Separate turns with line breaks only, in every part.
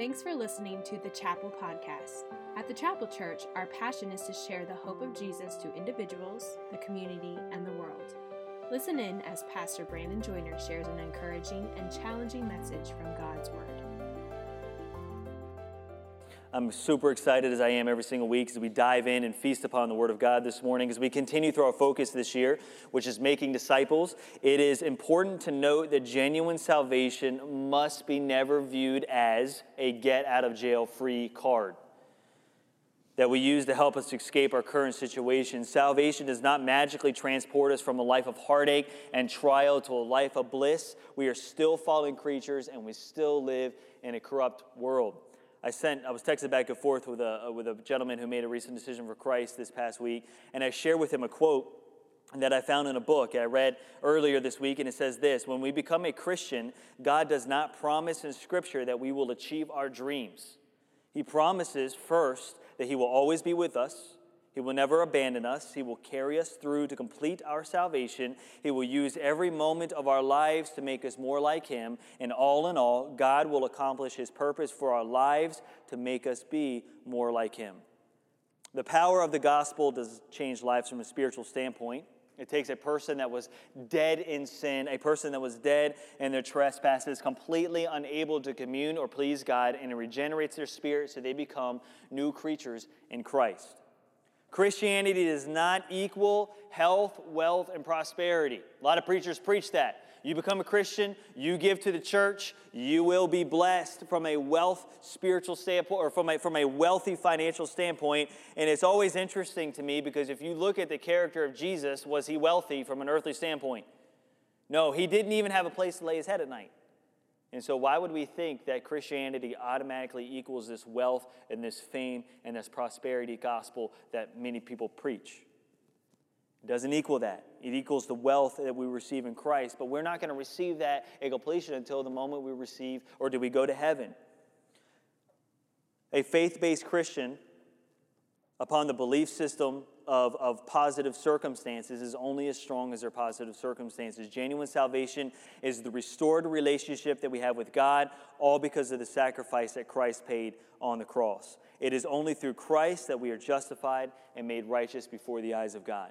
Thanks for listening to the Chapel Podcast. At the Chapel Church, our passion is to share the hope of Jesus to individuals, the community, and the world. Listen in as Pastor Brandon Joyner shares an encouraging and challenging message from God's Word.
I'm super excited as I am every single week as we dive in and feast upon the Word of God this morning. As we continue through our focus this year, which is making disciples, it is important to note that genuine salvation must be never viewed as a get out of jail free card that we use to help us escape our current situation. Salvation does not magically transport us from a life of heartache and trial to a life of bliss. We are still fallen creatures and we still live in a corrupt world. I sent, I was texted back and forth with a, uh, with a gentleman who made a recent decision for Christ this past week, and I shared with him a quote that I found in a book I read earlier this week, and it says this When we become a Christian, God does not promise in Scripture that we will achieve our dreams. He promises first that He will always be with us, he will never abandon us. He will carry us through to complete our salvation. He will use every moment of our lives to make us more like Him. And all in all, God will accomplish His purpose for our lives to make us be more like Him. The power of the gospel does change lives from a spiritual standpoint. It takes a person that was dead in sin, a person that was dead in their trespasses, completely unable to commune or please God, and it regenerates their spirit so they become new creatures in Christ. Christianity does not equal health, wealth, and prosperity. A lot of preachers preach that. You become a Christian, you give to the church, you will be blessed from a wealth spiritual standpoint or from a, from a wealthy financial standpoint. And it's always interesting to me because if you look at the character of Jesus, was he wealthy from an earthly standpoint? No, he didn't even have a place to lay his head at night. And so, why would we think that Christianity automatically equals this wealth and this fame and this prosperity gospel that many people preach? It doesn't equal that. It equals the wealth that we receive in Christ, but we're not going to receive that in completion until the moment we receive or do we go to heaven. A faith based Christian, upon the belief system of, of positive circumstances is only as strong as their positive circumstances. Genuine salvation is the restored relationship that we have with God, all because of the sacrifice that Christ paid on the cross. It is only through Christ that we are justified and made righteous before the eyes of God.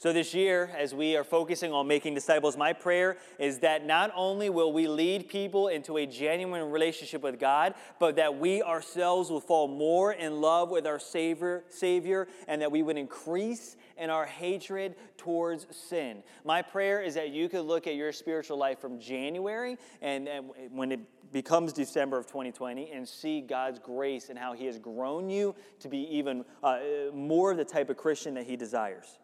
So, this year, as we are focusing on making disciples, my prayer is that not only will we lead people into a genuine relationship with God, but that we ourselves will fall more in love with our Savior, Savior and that we would increase in our hatred towards sin. My prayer is that you could look at your spiritual life from January and, and when it becomes December of 2020 and see God's grace and how He has grown you to be even uh, more of the type of Christian that He desires.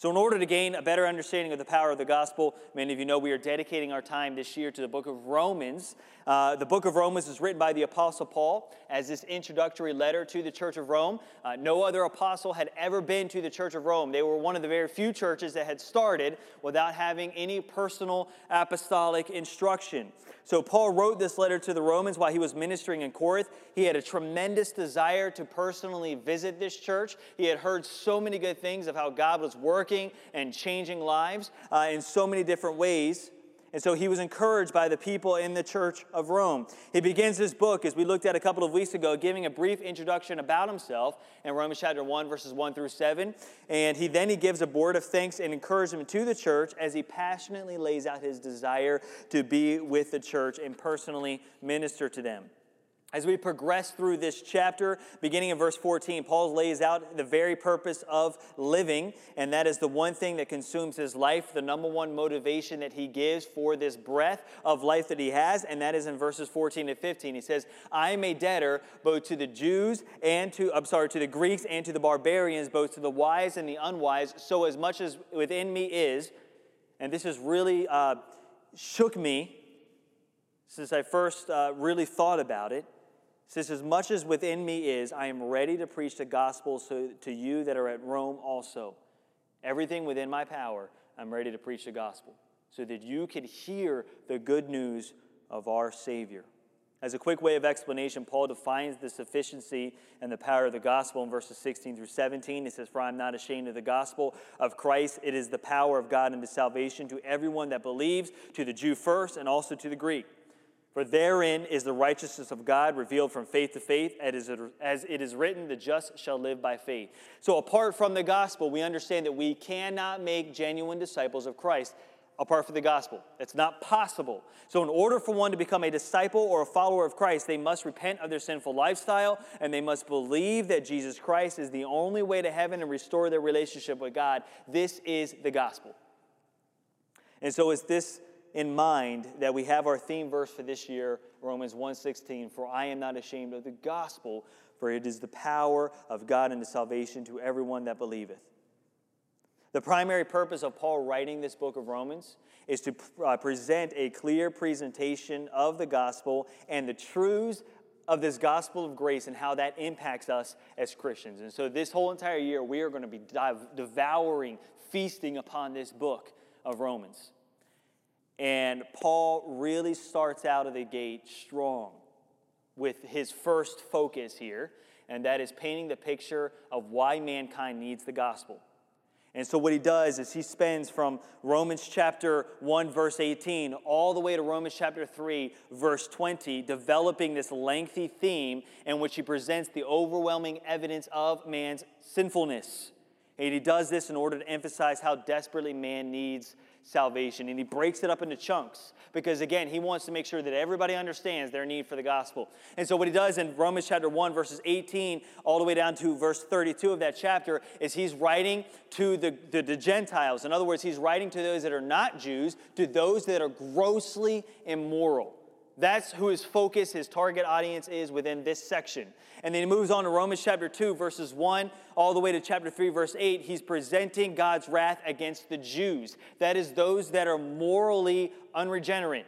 So, in order to gain a better understanding of the power of the gospel, many of you know we are dedicating our time this year to the book of Romans. Uh, the book of Romans is written by the Apostle Paul as this introductory letter to the Church of Rome. Uh, no other apostle had ever been to the Church of Rome. They were one of the very few churches that had started without having any personal apostolic instruction. So, Paul wrote this letter to the Romans while he was ministering in Corinth. He had a tremendous desire to personally visit this church. He had heard so many good things of how God was working working and changing lives uh, in so many different ways. And so he was encouraged by the people in the church of Rome. He begins his book, as we looked at a couple of weeks ago, giving a brief introduction about himself in Romans chapter 1, verses 1 through 7. And he then he gives a word of thanks and encouragement to the church as he passionately lays out his desire to be with the church and personally minister to them. As we progress through this chapter, beginning in verse 14, Paul lays out the very purpose of living, and that is the one thing that consumes his life, the number one motivation that he gives for this breath of life that he has, and that is in verses 14 to 15. He says, I am a debtor both to the Jews and to, I'm sorry, to the Greeks and to the barbarians, both to the wise and the unwise, so as much as within me is, and this has really uh, shook me since I first uh, really thought about it says, As much as within me is, I am ready to preach the gospel so, to you that are at Rome also. Everything within my power, I'm ready to preach the gospel so that you could hear the good news of our Savior. As a quick way of explanation, Paul defines the sufficiency and the power of the gospel in verses 16 through 17. He says, For I am not ashamed of the gospel of Christ. It is the power of God unto salvation to everyone that believes, to the Jew first, and also to the Greek. For therein is the righteousness of God revealed from faith to faith, as it is written, the just shall live by faith. So, apart from the gospel, we understand that we cannot make genuine disciples of Christ apart from the gospel. It's not possible. So, in order for one to become a disciple or a follower of Christ, they must repent of their sinful lifestyle and they must believe that Jesus Christ is the only way to heaven and restore their relationship with God. This is the gospel. And so, it's this in mind that we have our theme verse for this year, Romans 1:16, for I am not ashamed of the gospel, for it is the power of God unto salvation to everyone that believeth. The primary purpose of Paul writing this book of Romans is to uh, present a clear presentation of the gospel and the truths of this gospel of grace and how that impacts us as Christians. And so, this whole entire year, we are going to be devouring, feasting upon this book of Romans. And Paul really starts out of the gate strong with his first focus here, and that is painting the picture of why mankind needs the gospel. And so, what he does is he spends from Romans chapter 1, verse 18, all the way to Romans chapter 3, verse 20, developing this lengthy theme in which he presents the overwhelming evidence of man's sinfulness. And he does this in order to emphasize how desperately man needs salvation. And he breaks it up into chunks because, again, he wants to make sure that everybody understands their need for the gospel. And so, what he does in Romans chapter 1, verses 18 all the way down to verse 32 of that chapter is he's writing to the, the, the Gentiles. In other words, he's writing to those that are not Jews, to those that are grossly immoral. That's who his focus, his target audience is within this section. And then he moves on to Romans chapter 2, verses 1 all the way to chapter 3, verse 8. He's presenting God's wrath against the Jews. That is, those that are morally unregenerate.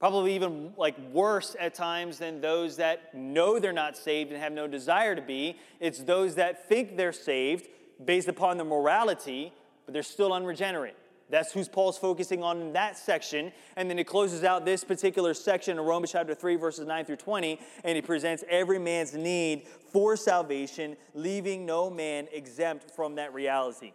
Probably even like worse at times than those that know they're not saved and have no desire to be. It's those that think they're saved based upon their morality, but they're still unregenerate. That's who's Paul's focusing on in that section. And then he closes out this particular section in Romans chapter 3, verses 9 through 20, and he presents every man's need for salvation, leaving no man exempt from that reality.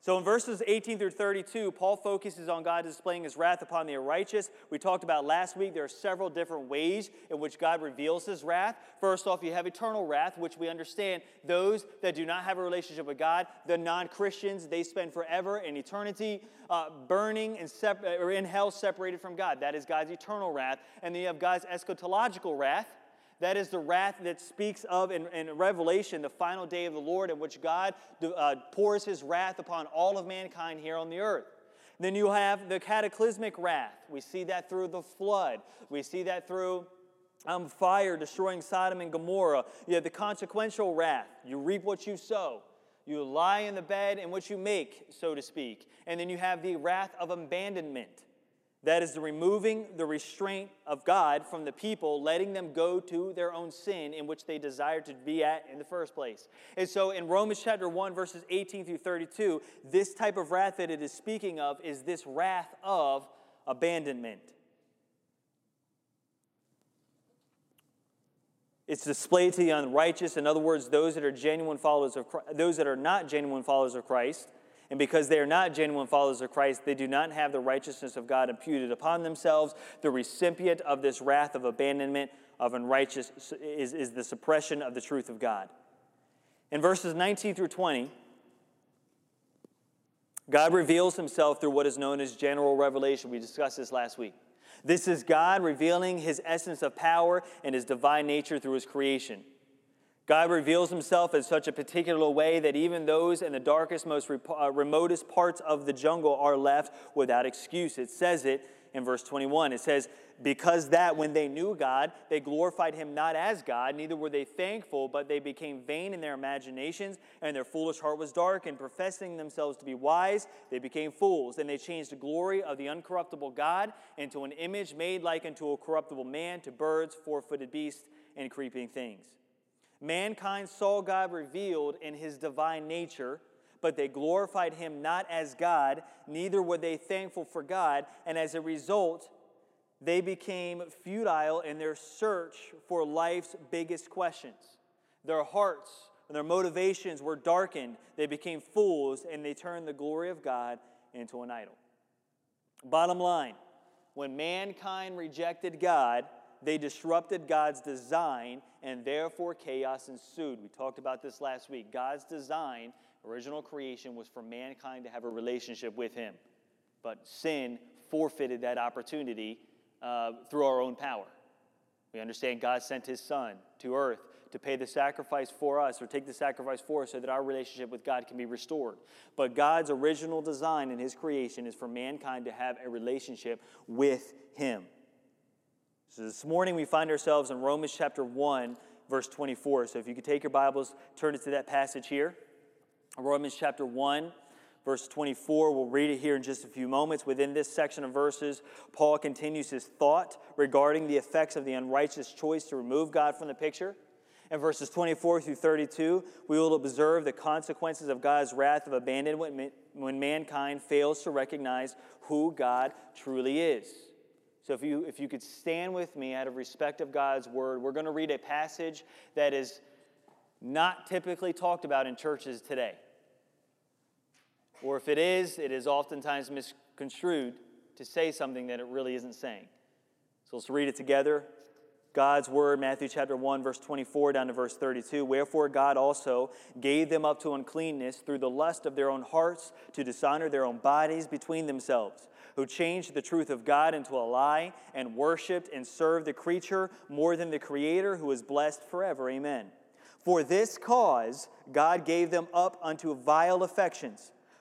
So in verses 18 through 32, Paul focuses on God displaying his wrath upon the righteous. We talked about last week there are several different ways in which God reveals his wrath. First off, you have eternal wrath, which we understand those that do not have a relationship with God, the non Christians, they spend forever in eternity uh, burning and sep- or in hell separated from God. That is God's eternal wrath. And then you have God's eschatological wrath that is the wrath that speaks of in, in Revelation, the final day of the Lord, in which God uh, pours his wrath upon all of mankind here on the earth. Then you have the cataclysmic wrath. We see that through the flood. We see that through um, fire destroying Sodom and Gomorrah. You have the consequential wrath. You reap what you sow. You lie in the bed in which you make, so to speak. And then you have the wrath of abandonment. That is the removing the restraint of God from the people, letting them go to their own sin in which they desired to be at in the first place. And so in Romans chapter 1, verses 18 through 32, this type of wrath that it is speaking of is this wrath of abandonment. It's displayed to the unrighteous. In other words, those that are genuine followers of Christ, those that are not genuine followers of Christ and because they are not genuine followers of Christ, they do not have the righteousness of God imputed upon themselves. The recipient of this wrath of abandonment of unrighteous is, is the suppression of the truth of God. In verses 19 through 20, God reveals himself through what is known as general revelation. We discussed this last week. This is God revealing his essence of power and his divine nature through his creation. God reveals himself in such a particular way that even those in the darkest, most uh, remotest parts of the jungle are left without excuse. It says it in verse 21. It says, Because that when they knew God, they glorified him not as God, neither were they thankful, but they became vain in their imaginations, and their foolish heart was dark. And professing themselves to be wise, they became fools. And they changed the glory of the uncorruptible God into an image made like unto a corruptible man, to birds, four footed beasts, and creeping things. Mankind saw God revealed in his divine nature, but they glorified him not as God, neither were they thankful for God, and as a result, they became futile in their search for life's biggest questions. Their hearts and their motivations were darkened. They became fools, and they turned the glory of God into an idol. Bottom line When mankind rejected God, they disrupted God's design, and therefore chaos ensued. We talked about this last week. God's design, original creation, was for mankind to have a relationship with Him. But sin forfeited that opportunity uh, through our own power. We understand God sent His Son to earth to pay the sacrifice for us or take the sacrifice for us so that our relationship with God can be restored. But God's original design in His creation is for mankind to have a relationship with Him. So this morning we find ourselves in Romans chapter 1, verse 24. So if you could take your Bibles, turn it to that passage here. Romans chapter 1, verse 24. We'll read it here in just a few moments. Within this section of verses, Paul continues his thought regarding the effects of the unrighteous choice to remove God from the picture. In verses 24 through 32, we will observe the consequences of God's wrath of abandonment when mankind fails to recognize who God truly is. So, if you, if you could stand with me out of respect of God's word, we're going to read a passage that is not typically talked about in churches today. Or if it is, it is oftentimes misconstrued to say something that it really isn't saying. So let's read it together. God's word, Matthew chapter 1, verse 24 down to verse 32. Wherefore God also gave them up to uncleanness through the lust of their own hearts to dishonor their own bodies between themselves, who changed the truth of God into a lie and worshiped and served the creature more than the Creator who is blessed forever. Amen. For this cause God gave them up unto vile affections.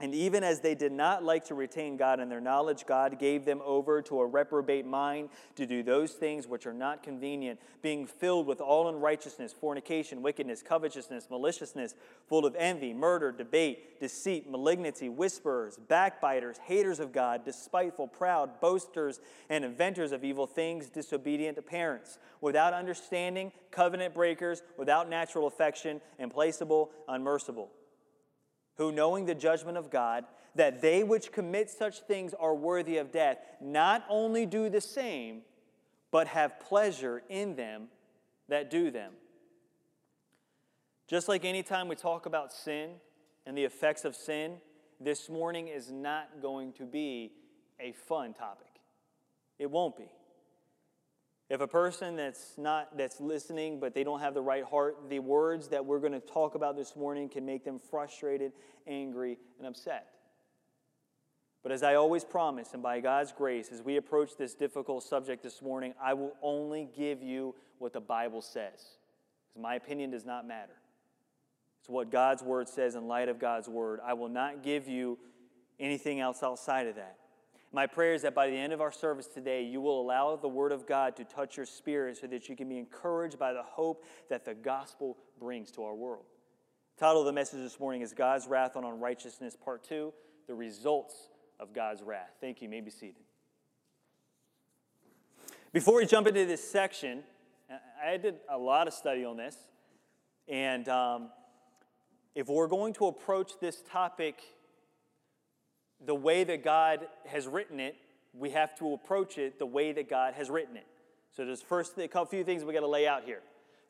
And even as they did not like to retain God in their knowledge, God gave them over to a reprobate mind to do those things which are not convenient, being filled with all unrighteousness, fornication, wickedness, covetousness, maliciousness, full of envy, murder, debate, deceit, malignity, whisperers, backbiters, haters of God, despiteful, proud, boasters, and inventors of evil things, disobedient to parents, without understanding, covenant breakers, without natural affection, implacable, unmerciful who, knowing the judgment of God, that they which commit such things are worthy of death, not only do the same, but have pleasure in them that do them. Just like anytime we talk about sin and the effects of sin, this morning is not going to be a fun topic. It won't be. If a person that's not that's listening but they don't have the right heart, the words that we're going to talk about this morning can make them frustrated, angry, and upset. But as I always promise, and by God's grace, as we approach this difficult subject this morning, I will only give you what the Bible says. Because my opinion does not matter. It's what God's word says in light of God's word. I will not give you anything else outside of that. My prayer is that by the end of our service today, you will allow the Word of God to touch your spirit so that you can be encouraged by the hope that the gospel brings to our world. The title of the message this morning is God's Wrath on Unrighteousness, Part 2 The Results of God's Wrath. Thank you. you may be seated. Before we jump into this section, I did a lot of study on this. And um, if we're going to approach this topic the way that God has written it, we have to approach it the way that God has written it. So there's first a few things we got to lay out here.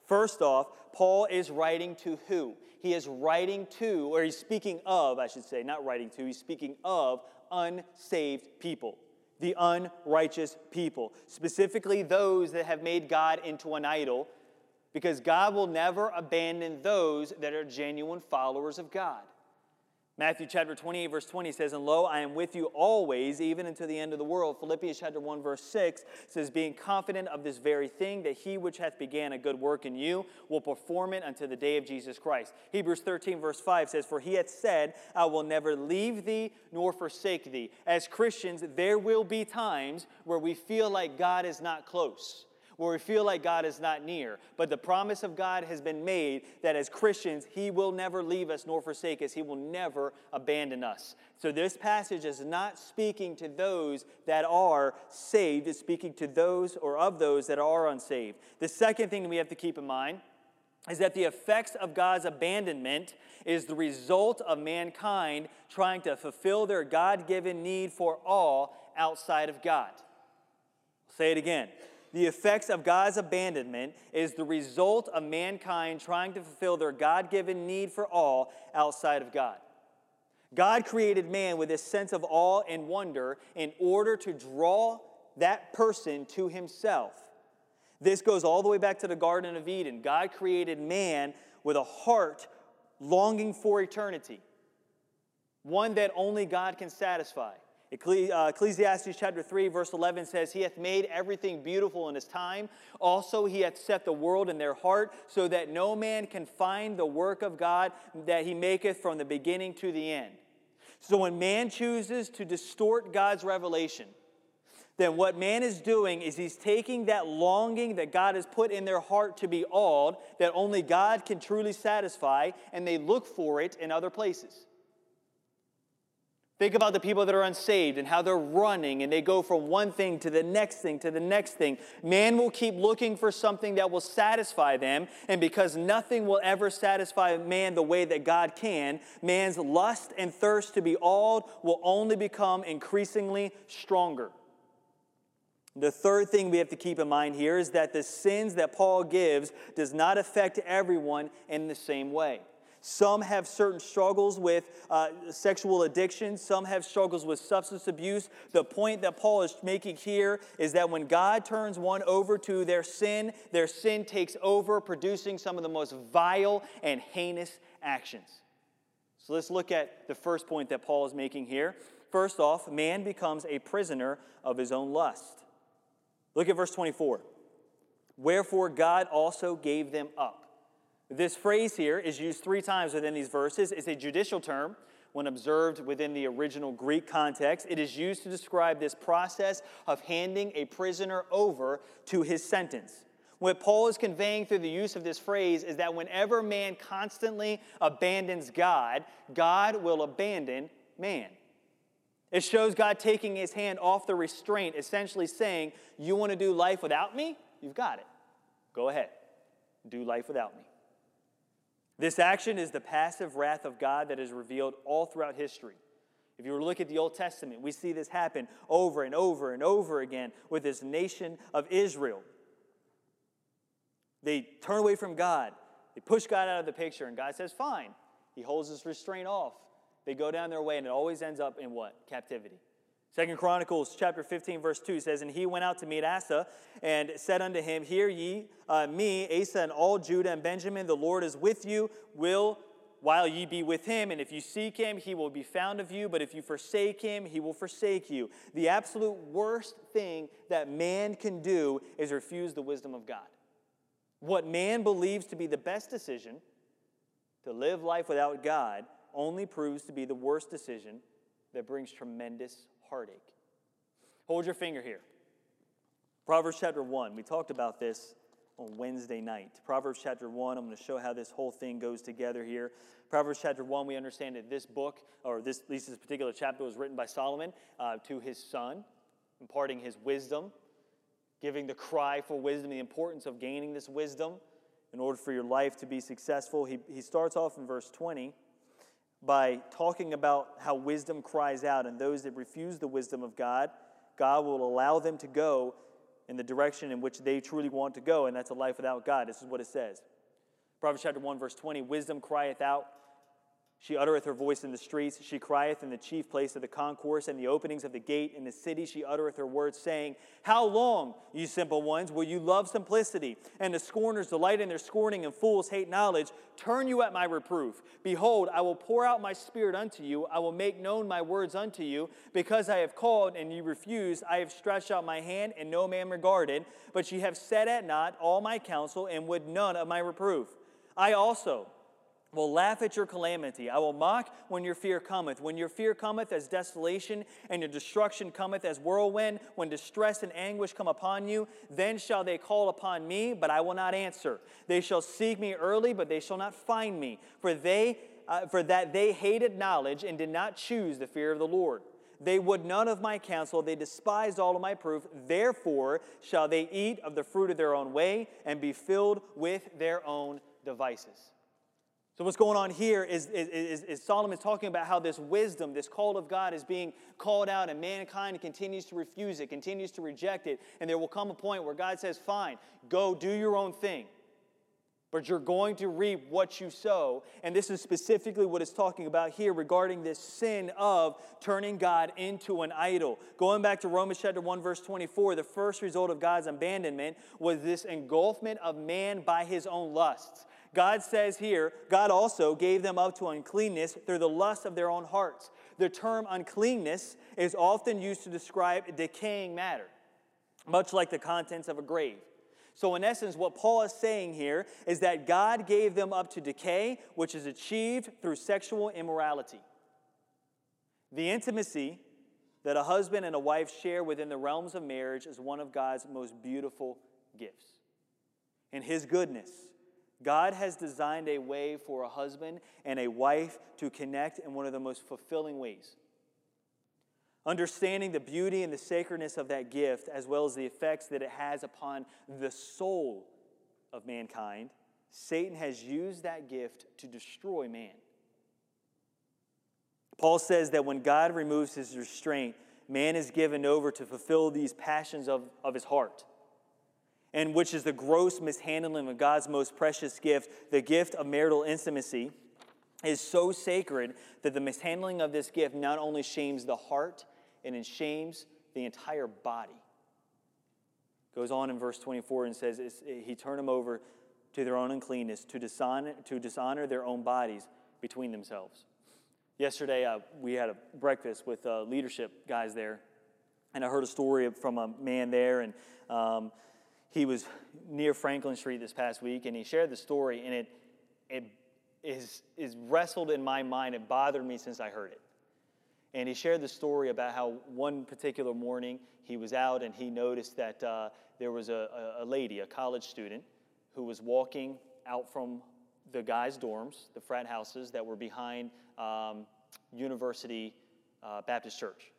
First off, Paul is writing to who? He is writing to, or he's speaking of, I should say, not writing to, he's speaking of unsaved people, the unrighteous people, specifically those that have made God into an idol, because God will never abandon those that are genuine followers of God. Matthew chapter 28, verse 20 says, And lo, I am with you always, even unto the end of the world. Philippians chapter 1, verse 6 says, Being confident of this very thing, that he which hath began a good work in you will perform it unto the day of Jesus Christ. Hebrews 13, verse 5 says, For he hath said, I will never leave thee nor forsake thee. As Christians, there will be times where we feel like God is not close where we feel like God is not near. But the promise of God has been made that as Christians, He will never leave us nor forsake us. He will never abandon us. So this passage is not speaking to those that are saved, it's speaking to those or of those that are unsaved. The second thing we have to keep in mind is that the effects of God's abandonment is the result of mankind trying to fulfill their God given need for all outside of God. Say it again. The effects of God's abandonment is the result of mankind trying to fulfill their God given need for all outside of God. God created man with this sense of awe and wonder in order to draw that person to himself. This goes all the way back to the Garden of Eden. God created man with a heart longing for eternity, one that only God can satisfy. Uh, Ecclesiastes chapter 3, verse 11 says, He hath made everything beautiful in His time. Also, He hath set the world in their heart, so that no man can find the work of God that He maketh from the beginning to the end. So, when man chooses to distort God's revelation, then what man is doing is he's taking that longing that God has put in their heart to be awed, that only God can truly satisfy, and they look for it in other places. Think about the people that are unsaved and how they're running and they go from one thing to the next thing to the next thing. Man will keep looking for something that will satisfy them, and because nothing will ever satisfy man the way that God can, man's lust and thirst to be awed will only become increasingly stronger. The third thing we have to keep in mind here is that the sins that Paul gives does not affect everyone in the same way. Some have certain struggles with uh, sexual addiction. Some have struggles with substance abuse. The point that Paul is making here is that when God turns one over to their sin, their sin takes over, producing some of the most vile and heinous actions. So let's look at the first point that Paul is making here. First off, man becomes a prisoner of his own lust. Look at verse 24. Wherefore God also gave them up. This phrase here is used three times within these verses. It's a judicial term when observed within the original Greek context. It is used to describe this process of handing a prisoner over to his sentence. What Paul is conveying through the use of this phrase is that whenever man constantly abandons God, God will abandon man. It shows God taking his hand off the restraint, essentially saying, You want to do life without me? You've got it. Go ahead. Do life without me. This action is the passive wrath of God that is revealed all throughout history. If you look at the Old Testament, we see this happen over and over and over again with this nation of Israel. They turn away from God, they push God out of the picture, and God says, Fine. He holds his restraint off. They go down their way, and it always ends up in what? Captivity. Second Chronicles chapter 15, verse 2 says, And he went out to meet Asa and said unto him, Hear ye uh, me, Asa, and all Judah and Benjamin, the Lord is with you, will while ye be with him. And if you seek him, he will be found of you. But if you forsake him, he will forsake you. The absolute worst thing that man can do is refuse the wisdom of God. What man believes to be the best decision to live life without God only proves to be the worst decision that brings tremendous heartache. Hold your finger here. Proverbs chapter 1. We talked about this on Wednesday night. Proverbs chapter 1, I'm going to show how this whole thing goes together here. Proverbs chapter 1, we understand that this book, or this, at least this particular chapter, was written by Solomon uh, to his son, imparting his wisdom, giving the cry for wisdom, the importance of gaining this wisdom in order for your life to be successful. He, he starts off in verse 20 by talking about how wisdom cries out, and those that refuse the wisdom of God, God will allow them to go in the direction in which they truly want to go, and that's a life without God. This is what it says. Proverbs chapter 1, verse 20 Wisdom crieth out she uttereth her voice in the streets. She crieth in the chief place of the concourse and the openings of the gate in the city. She uttereth her words, saying, How long, you simple ones, will you love simplicity? And the scorners delight in their scorning, and fools hate knowledge. Turn you at my reproof. Behold, I will pour out my spirit unto you. I will make known my words unto you. Because I have called and you refused, I have stretched out my hand, and no man regarded. But ye have set at naught all my counsel, and would none of my reproof. I also will laugh at your calamity. I will mock when your fear cometh. When your fear cometh as desolation, and your destruction cometh as whirlwind, when distress and anguish come upon you, then shall they call upon me, but I will not answer. They shall seek me early, but they shall not find me. For they uh, for that they hated knowledge and did not choose the fear of the Lord. They would none of my counsel, they despised all of my proof. Therefore shall they eat of the fruit of their own way and be filled with their own devices. So, what's going on here is, is, is, Solomon talking about how this wisdom, this call of God, is being called out, and mankind continues to refuse it, continues to reject it. And there will come a point where God says, Fine, go do your own thing but you're going to reap what you sow. And this is specifically what it's talking about here regarding this sin of turning God into an idol. Going back to Romans chapter 1, verse 24, the first result of God's abandonment was this engulfment of man by his own lusts. God says here, God also gave them up to uncleanness through the lust of their own hearts. The term uncleanness is often used to describe decaying matter, much like the contents of a grave. So, in essence, what Paul is saying here is that God gave them up to decay, which is achieved through sexual immorality. The intimacy that a husband and a wife share within the realms of marriage is one of God's most beautiful gifts. In His goodness, God has designed a way for a husband and a wife to connect in one of the most fulfilling ways. Understanding the beauty and the sacredness of that gift, as well as the effects that it has upon the soul of mankind, Satan has used that gift to destroy man. Paul says that when God removes his restraint, man is given over to fulfill these passions of, of his heart, and which is the gross mishandling of God's most precious gift, the gift of marital intimacy, is so sacred that the mishandling of this gift not only shames the heart and it shames the entire body. Goes on in verse 24 and says, He turned them over to their own uncleanness, to dishonor, to dishonor their own bodies between themselves. Yesterday, uh, we had a breakfast with uh, leadership guys there, and I heard a story from a man there, and um, he was near Franklin Street this past week, and he shared the story, and it, it is, is wrestled in my mind. It bothered me since I heard it. And he shared the story about how one particular morning he was out and he noticed that uh, there was a, a lady, a college student, who was walking out from the guys' dorms, the frat houses that were behind um, University uh, Baptist Church.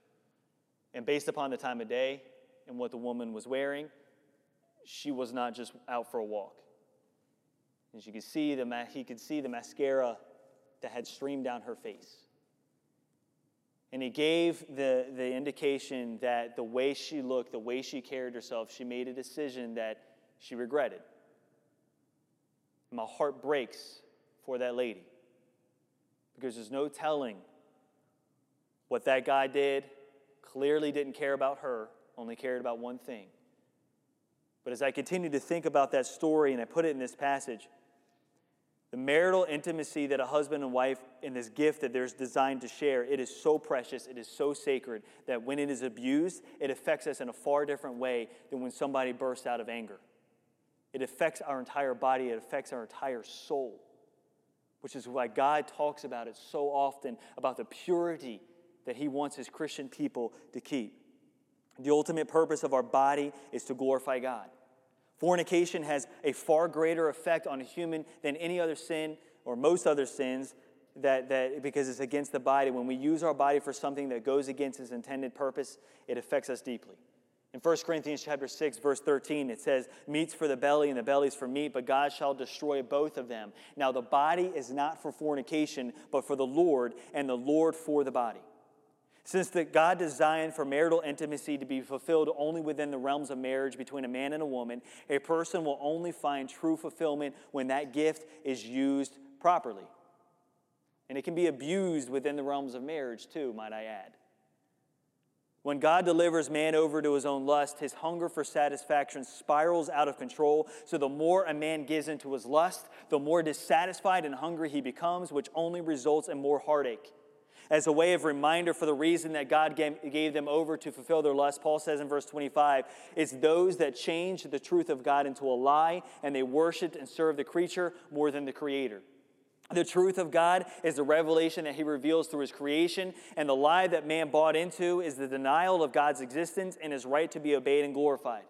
And based upon the time of day and what the woman was wearing, she was not just out for a walk. And you could see the, he could see the mascara that had streamed down her face. And he gave the, the indication that the way she looked, the way she carried herself, she made a decision that she regretted. My heart breaks for that lady because there's no telling what that guy did. Clearly didn't care about her, only cared about one thing. But as I continue to think about that story and I put it in this passage, the marital intimacy that a husband and wife in this gift that they're designed to share, it is so precious, it is so sacred that when it is abused, it affects us in a far different way than when somebody bursts out of anger. It affects our entire body, it affects our entire soul, which is why God talks about it so often about the purity that He wants His Christian people to keep. The ultimate purpose of our body is to glorify God. Fornication has a far greater effect on a human than any other sin or most other sins that, that because it's against the body. When we use our body for something that goes against its intended purpose, it affects us deeply. In 1 Corinthians chapter 6, verse 13, it says, Meat's for the belly, and the belly's for meat, but God shall destroy both of them. Now the body is not for fornication, but for the Lord, and the Lord for the body. Since that God designed for marital intimacy to be fulfilled only within the realms of marriage between a man and a woman, a person will only find true fulfillment when that gift is used properly. And it can be abused within the realms of marriage too, might I add. When God delivers man over to his own lust, his hunger for satisfaction spirals out of control. So, the more a man gives into his lust, the more dissatisfied and hungry he becomes, which only results in more heartache as a way of reminder for the reason that God gave them over to fulfill their lust. Paul says in verse 25, it's those that change the truth of God into a lie and they worship and serve the creature more than the creator. The truth of God is the revelation that He reveals through His creation, and the lie that man bought into is the denial of God's existence and His right to be obeyed and glorified.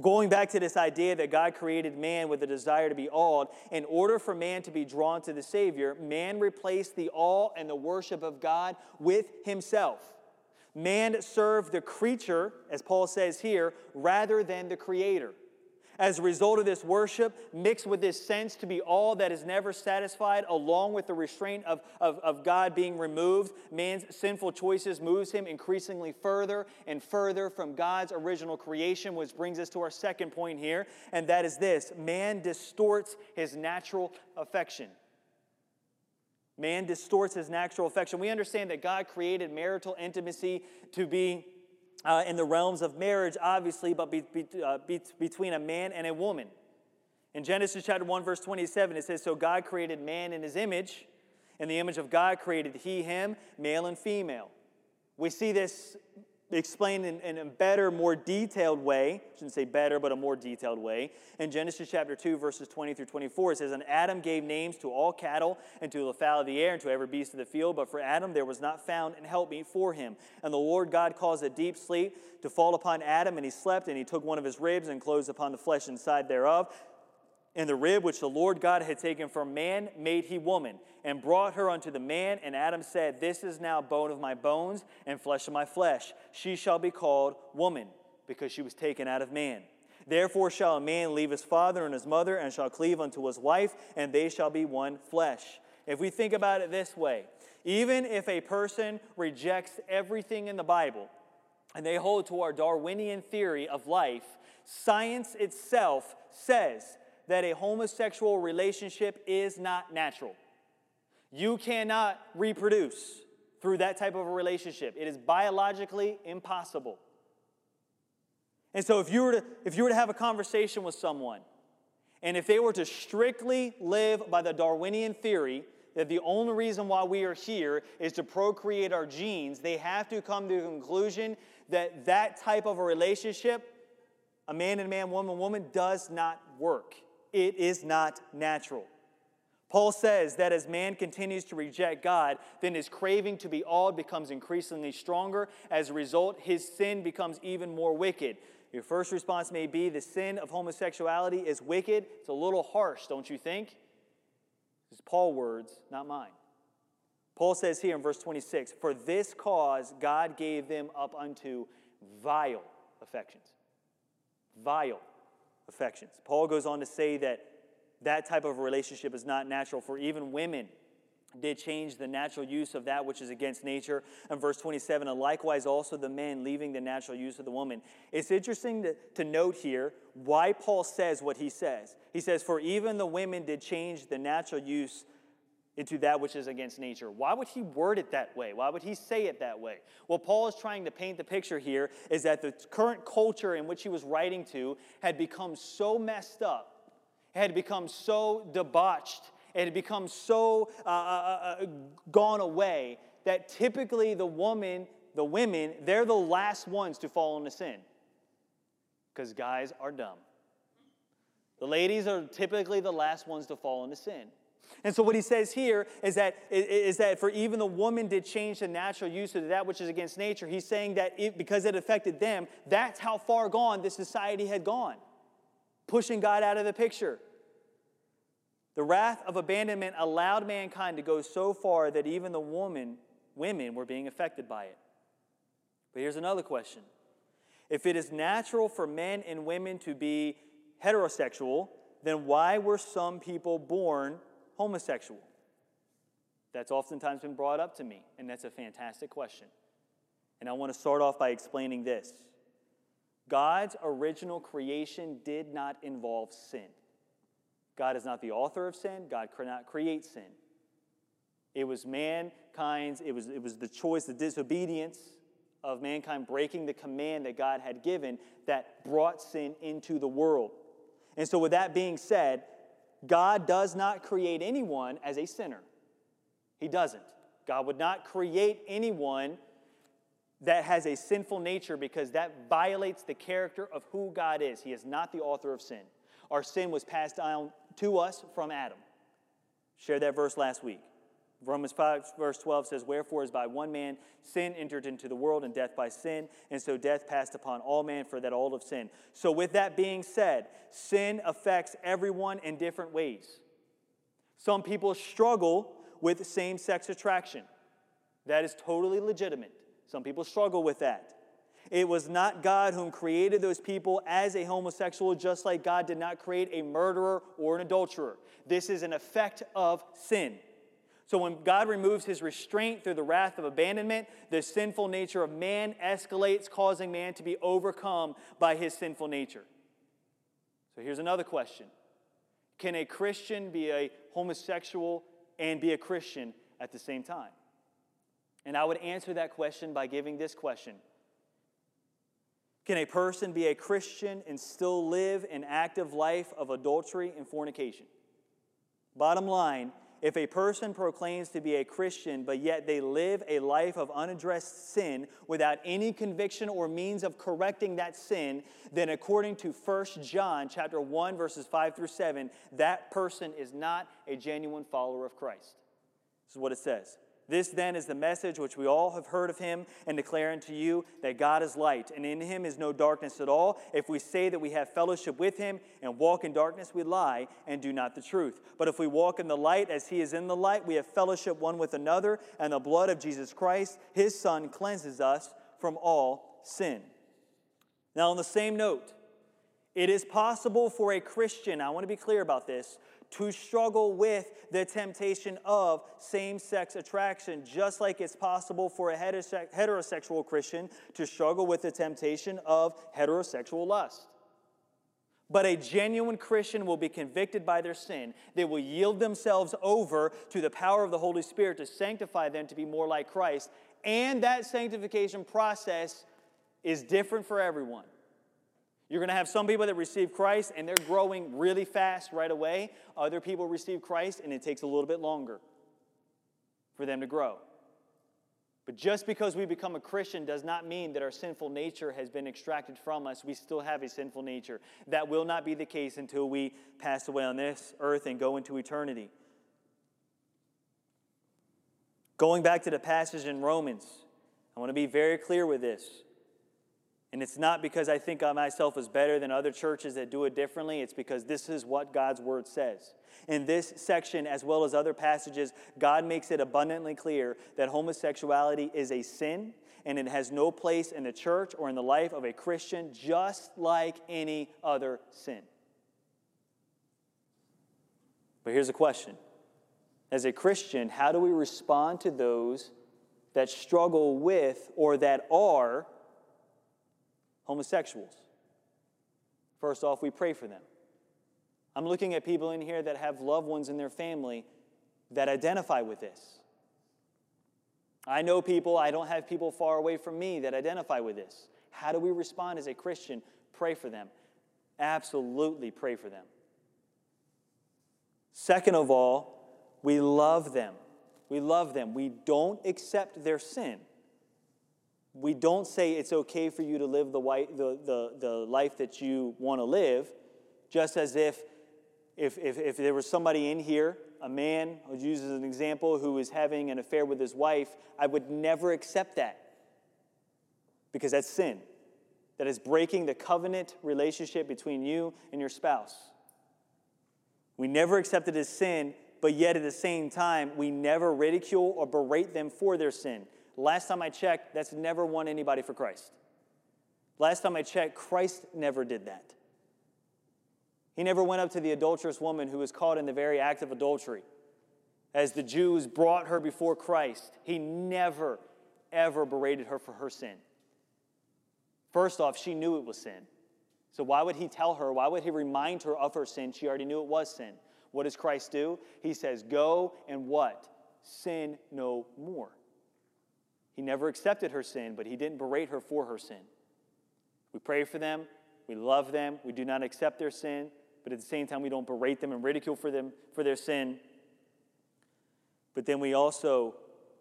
Going back to this idea that God created man with a desire to be awed, in order for man to be drawn to the Savior, man replaced the awe and the worship of God with himself. Man served the creature, as Paul says here, rather than the Creator. As a result of this worship, mixed with this sense to be all that is never satisfied, along with the restraint of, of, of God being removed, man's sinful choices moves him increasingly further and further from God's original creation, which brings us to our second point here, and that is this man distorts his natural affection. Man distorts his natural affection. We understand that God created marital intimacy to be uh, in the realms of marriage, obviously, but be, be, uh, be, between a man and a woman. In Genesis chapter 1, verse 27, it says, So God created man in his image. In the image of God created he him, male and female. We see this explained in, in, a better, more detailed way. I shouldn't say better, but a more detailed way. In Genesis chapter 2, verses 20 through 24, it says, And Adam gave names to all cattle and to the fowl of the air and to every beast of the field. But for Adam there was not found an helpmeet for him. And the Lord God caused a deep sleep to fall upon Adam, and he slept, and he took one of his ribs and closed upon the flesh inside thereof. And the rib which the Lord God had taken from man made he woman, and brought her unto the man. And Adam said, This is now bone of my bones and flesh of my flesh. She shall be called woman, because she was taken out of man. Therefore shall a man leave his father and his mother, and shall cleave unto his wife, and they shall be one flesh. If we think about it this way, even if a person rejects everything in the Bible, and they hold to our Darwinian theory of life, science itself says that a homosexual relationship is not natural. You cannot reproduce through that type of a relationship. It is biologically impossible. And so if you were to, if you were to have a conversation with someone, and if they were to strictly live by the Darwinian theory that the only reason why we are here is to procreate our genes, they have to come to the conclusion that that type of a relationship, a man and man, woman, woman, does not work it is not natural. Paul says that as man continues to reject God, then his craving to be awed becomes increasingly stronger. As a result, his sin becomes even more wicked. Your first response may be the sin of homosexuality is wicked. It's a little harsh, don't you think? This is Paul's words, not mine. Paul says here in verse 26 For this cause God gave them up unto vile affections. Vile affections. Paul goes on to say that that type of relationship is not natural, for even women did change the natural use of that which is against nature. And verse 27, and likewise also the men leaving the natural use of the woman. It's interesting to, to note here why Paul says what he says. He says, For even the women did change the natural use into that which is against nature. Why would he word it that way? Why would he say it that way? Well, Paul is trying to paint the picture here is that the current culture in which he was writing to had become so messed up, had become so debauched, it had become so uh, uh, uh, uh, gone away that typically the woman, the women, they're the last ones to fall into sin because guys are dumb. The ladies are typically the last ones to fall into sin. And so what he says here is that, is that for even the woman did change the natural use of that which is against nature. He's saying that it, because it affected them, that's how far gone this society had gone, pushing God out of the picture. The wrath of abandonment allowed mankind to go so far that even the woman, women were being affected by it. But here's another question. If it is natural for men and women to be heterosexual, then why were some people born homosexual? That's oftentimes been brought up to me, and that's a fantastic question. And I want to start off by explaining this God's original creation did not involve sin. God is not the author of sin, God cannot create sin. It was mankind's, it was, it was the choice, the disobedience of mankind breaking the command that God had given that brought sin into the world. And so, with that being said, God does not create anyone as a sinner. He doesn't. God would not create anyone that has a sinful nature because that violates the character of who God is. He is not the author of sin. Our sin was passed down to us from Adam. Shared that verse last week. Romans 5, verse 12 says, Wherefore, as by one man sin entered into the world, and death by sin, and so death passed upon all men, for that all of sin. So, with that being said, sin affects everyone in different ways. Some people struggle with same sex attraction. That is totally legitimate. Some people struggle with that. It was not God whom created those people as a homosexual, just like God did not create a murderer or an adulterer. This is an effect of sin. So when God removes his restraint through the wrath of abandonment, the sinful nature of man escalates, causing man to be overcome by his sinful nature. So here's another question Can a Christian be a homosexual and be a Christian at the same time? And I would answer that question by giving this question Can a person be a Christian and still live an active life of adultery and fornication? Bottom line, if a person proclaims to be a Christian, but yet they live a life of unaddressed sin without any conviction or means of correcting that sin, then according to 1 John chapter 1 verses 5 through 7, that person is not a genuine follower of Christ. This is what it says. This then is the message which we all have heard of him and declare unto you that God is light, and in him is no darkness at all. If we say that we have fellowship with him and walk in darkness, we lie and do not the truth. But if we walk in the light as he is in the light, we have fellowship one with another, and the blood of Jesus Christ, his Son, cleanses us from all sin. Now, on the same note, it is possible for a Christian, I want to be clear about this, to struggle with the temptation of same sex attraction, just like it's possible for a heterosexual Christian to struggle with the temptation of heterosexual lust. But a genuine Christian will be convicted by their sin. They will yield themselves over to the power of the Holy Spirit to sanctify them to be more like Christ. And that sanctification process is different for everyone. You're going to have some people that receive Christ and they're growing really fast right away. Other people receive Christ and it takes a little bit longer for them to grow. But just because we become a Christian does not mean that our sinful nature has been extracted from us. We still have a sinful nature. That will not be the case until we pass away on this earth and go into eternity. Going back to the passage in Romans, I want to be very clear with this. And it's not because I think I myself is better than other churches that do it differently. It's because this is what God's word says. In this section, as well as other passages, God makes it abundantly clear that homosexuality is a sin and it has no place in the church or in the life of a Christian, just like any other sin. But here's a question As a Christian, how do we respond to those that struggle with or that are? Homosexuals. First off, we pray for them. I'm looking at people in here that have loved ones in their family that identify with this. I know people, I don't have people far away from me that identify with this. How do we respond as a Christian? Pray for them. Absolutely pray for them. Second of all, we love them. We love them. We don't accept their sin. We don't say it's okay for you to live the, white, the, the, the life that you want to live, just as if, if, if, if there was somebody in here, a man, I'll use as an example, who is having an affair with his wife, I would never accept that because that's sin. That is breaking the covenant relationship between you and your spouse. We never accept it as sin, but yet at the same time, we never ridicule or berate them for their sin. Last time I checked, that's never won anybody for Christ. Last time I checked, Christ never did that. He never went up to the adulterous woman who was caught in the very act of adultery. As the Jews brought her before Christ, he never, ever berated her for her sin. First off, she knew it was sin. So why would he tell her? Why would he remind her of her sin? She already knew it was sin. What does Christ do? He says, Go and what? Sin no more. He never accepted her sin, but he didn't berate her for her sin. We pray for them, we love them, we do not accept their sin, but at the same time, we don't berate them and ridicule for them for their sin. But then we also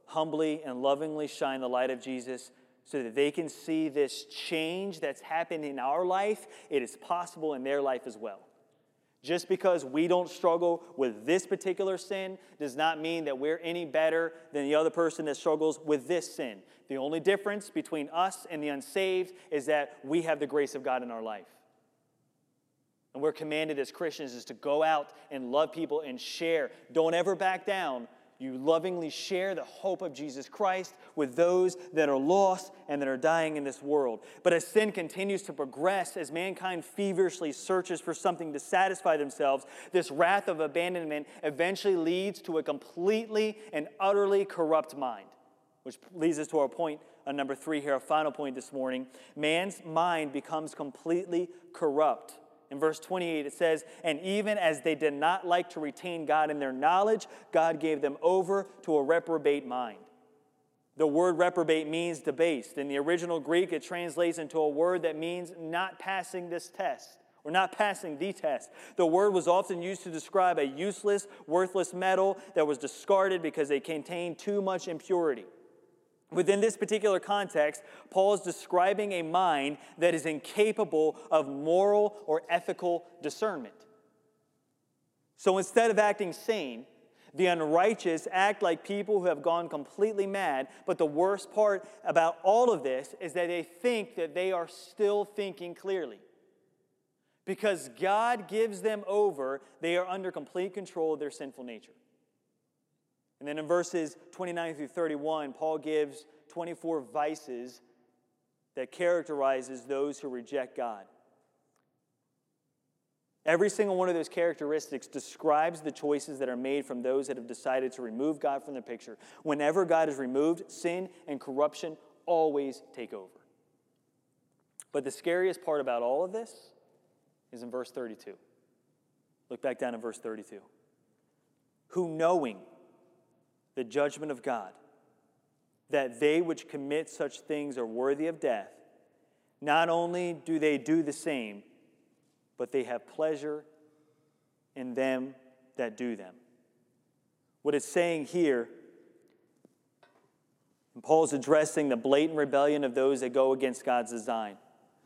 humbly and lovingly shine the light of Jesus so that they can see this change that's happened in our life. It is possible in their life as well. Just because we don't struggle with this particular sin does not mean that we're any better than the other person that struggles with this sin. The only difference between us and the unsaved is that we have the grace of God in our life. And we're commanded as Christians is to go out and love people and share. Don't ever back down. You lovingly share the hope of Jesus Christ with those that are lost and that are dying in this world. But as sin continues to progress, as mankind feverishly searches for something to satisfy themselves, this wrath of abandonment eventually leads to a completely and utterly corrupt mind. Which leads us to our point uh, number three here, our final point this morning. Man's mind becomes completely corrupt. In verse 28, it says, And even as they did not like to retain God in their knowledge, God gave them over to a reprobate mind. The word reprobate means debased. In the original Greek, it translates into a word that means not passing this test or not passing the test. The word was often used to describe a useless, worthless metal that was discarded because they contained too much impurity. Within this particular context, Paul is describing a mind that is incapable of moral or ethical discernment. So instead of acting sane, the unrighteous act like people who have gone completely mad. But the worst part about all of this is that they think that they are still thinking clearly. Because God gives them over, they are under complete control of their sinful nature. And then in verses 29 through 31, Paul gives 24 vices that characterizes those who reject God. Every single one of those characteristics describes the choices that are made from those that have decided to remove God from the picture. Whenever God is removed, sin and corruption always take over. But the scariest part about all of this is in verse 32. Look back down in verse 32. Who knowing the judgment of God, that they which commit such things are worthy of death, not only do they do the same, but they have pleasure in them that do them. What it's saying here, and Paul's addressing the blatant rebellion of those that go against God's design.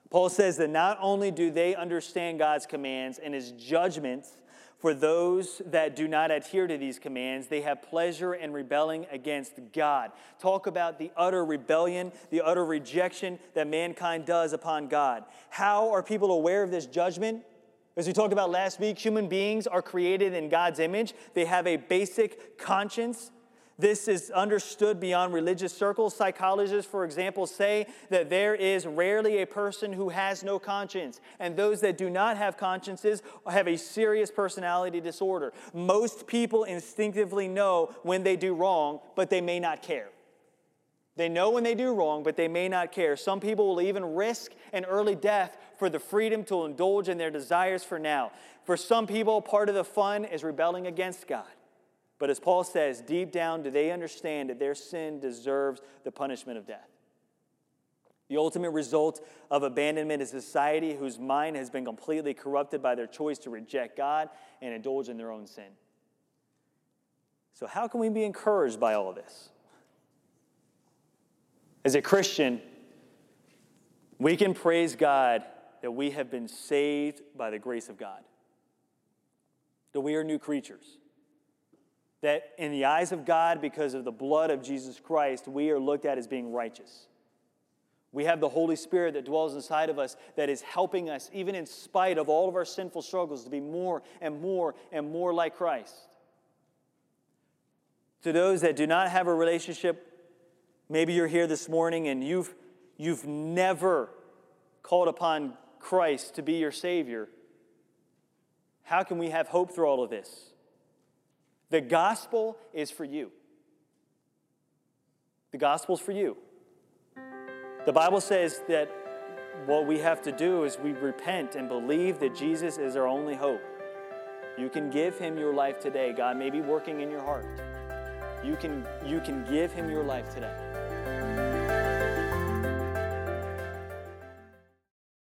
Paul says that not only do they understand God's commands and his judgments for those that do not adhere to these commands, they have pleasure in rebelling against God. Talk about the utter rebellion, the utter rejection that mankind does upon God. How are people aware of this judgment? As we talked about last week, human beings are created in God's image. They have a basic conscience. This is understood beyond religious circles. Psychologists, for example, say that there is rarely a person who has no conscience, and those that do not have consciences have a serious personality disorder. Most people instinctively know when they do wrong, but they may not care. They know when they do wrong, but they may not care. Some people will even risk an early death for the freedom to indulge in their desires for now. For some people, part of the fun is rebelling against God. But as Paul says, deep down, do they understand that their sin deserves the punishment of death? The ultimate result of abandonment is society whose mind has been completely corrupted by their choice to reject God and indulge in their own sin. So, how can we be encouraged by all of this? As a Christian, we can praise God that we have been saved by the grace of God, that we are new creatures that in the eyes of God, because of the blood of Jesus Christ, we are looked at as being righteous. We have the Holy Spirit that dwells inside of us that is helping us, even in spite of all of our sinful struggles, to be more and more and more like Christ. To those that do not have a relationship, maybe you're here this morning and you've, you've never called upon Christ to be your Savior. How can we have hope through all of this? The gospel is for you. The gospel is for you. The Bible says that what we have to do is we repent and believe that Jesus is our only hope. You can give him your life today. God may be working in your heart. You can, you can give him your life today.